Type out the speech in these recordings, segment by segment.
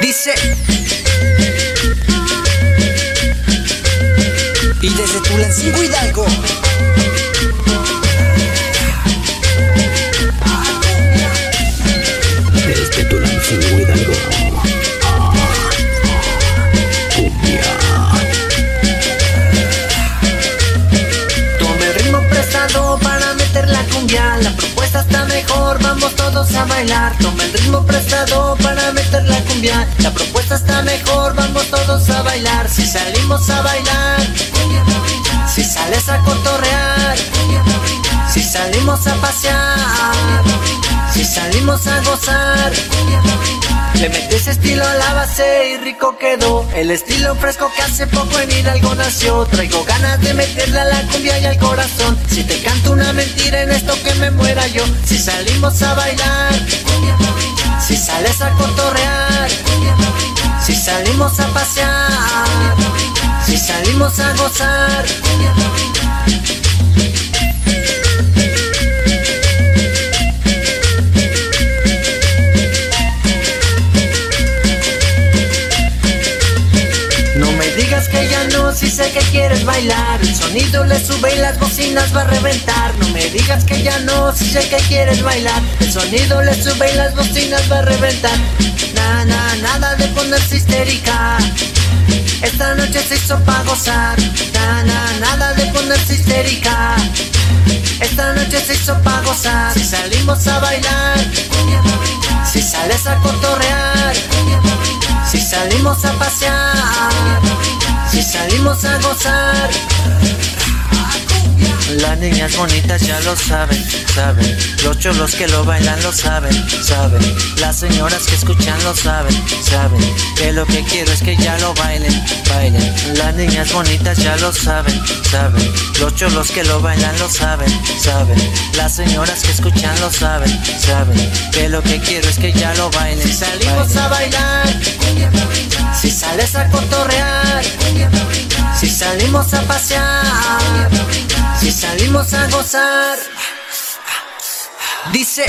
Dice. Y desde Tulancingo Hidalgo. Desde Tulancingo Hidalgo. Cumbia. Tome el ritmo prestado para meter la cumbia. La propuesta está mejor, vamos todos a bailar. Toma el ritmo prestado para meter La propuesta está mejor, vamos todos a bailar. Si salimos a bailar, si sales a cotorrear, si salimos a pasear, si salimos a gozar. Le metes estilo a la base y rico quedó. El estilo fresco que hace poco en Hidalgo nació. Traigo ganas de meterle a la cumbia y al corazón. Si te canto una mentira en esto que me muera yo. Si salimos a bailar Si sales a cotorrear salimos a pasear Si salimos a gozar sé que quieres bailar. El sonido le sube y las bocinas va a reventar. No me digas que ya no, si sé que quieres bailar. El sonido le sube y las bocinas va a reventar. Na, na, nada de ponerse histérica. Esta noche se hizo pa' gozar. Na, na, nada de ponerse histérica. Esta noche se hizo pa' gozar. Si salimos a bailar Si sales a cotorrear si salimos a pasear, a gozar. Las niñas bonitas ya lo saben, saben. Los cholos que lo bailan lo saben, saben. Las señoras que escuchan lo saben, saben. Que lo que quiero es que ya lo bailen, bailen. Las niñas bonitas ya lo saben, saben. Los cholos que lo bailan lo saben, saben. Las señoras que escuchan lo saben, saben. Que lo que quiero es que ya lo bailen. Si salimos a bailar, si sales a cotorrear, salimos a pasear, si salimos a gozar. Dice.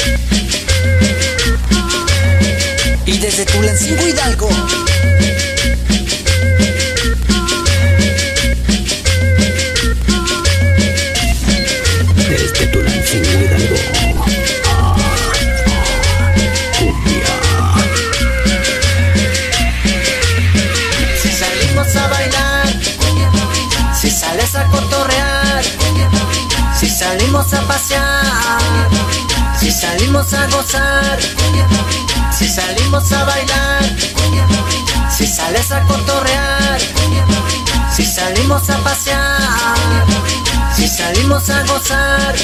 Y desde Tulancingo Hidalgo. Salimos a pasear, si salimos a gozar, si salimos a bailar, si sales a cotorrear, si salimos a pasear, si salimos a gozar.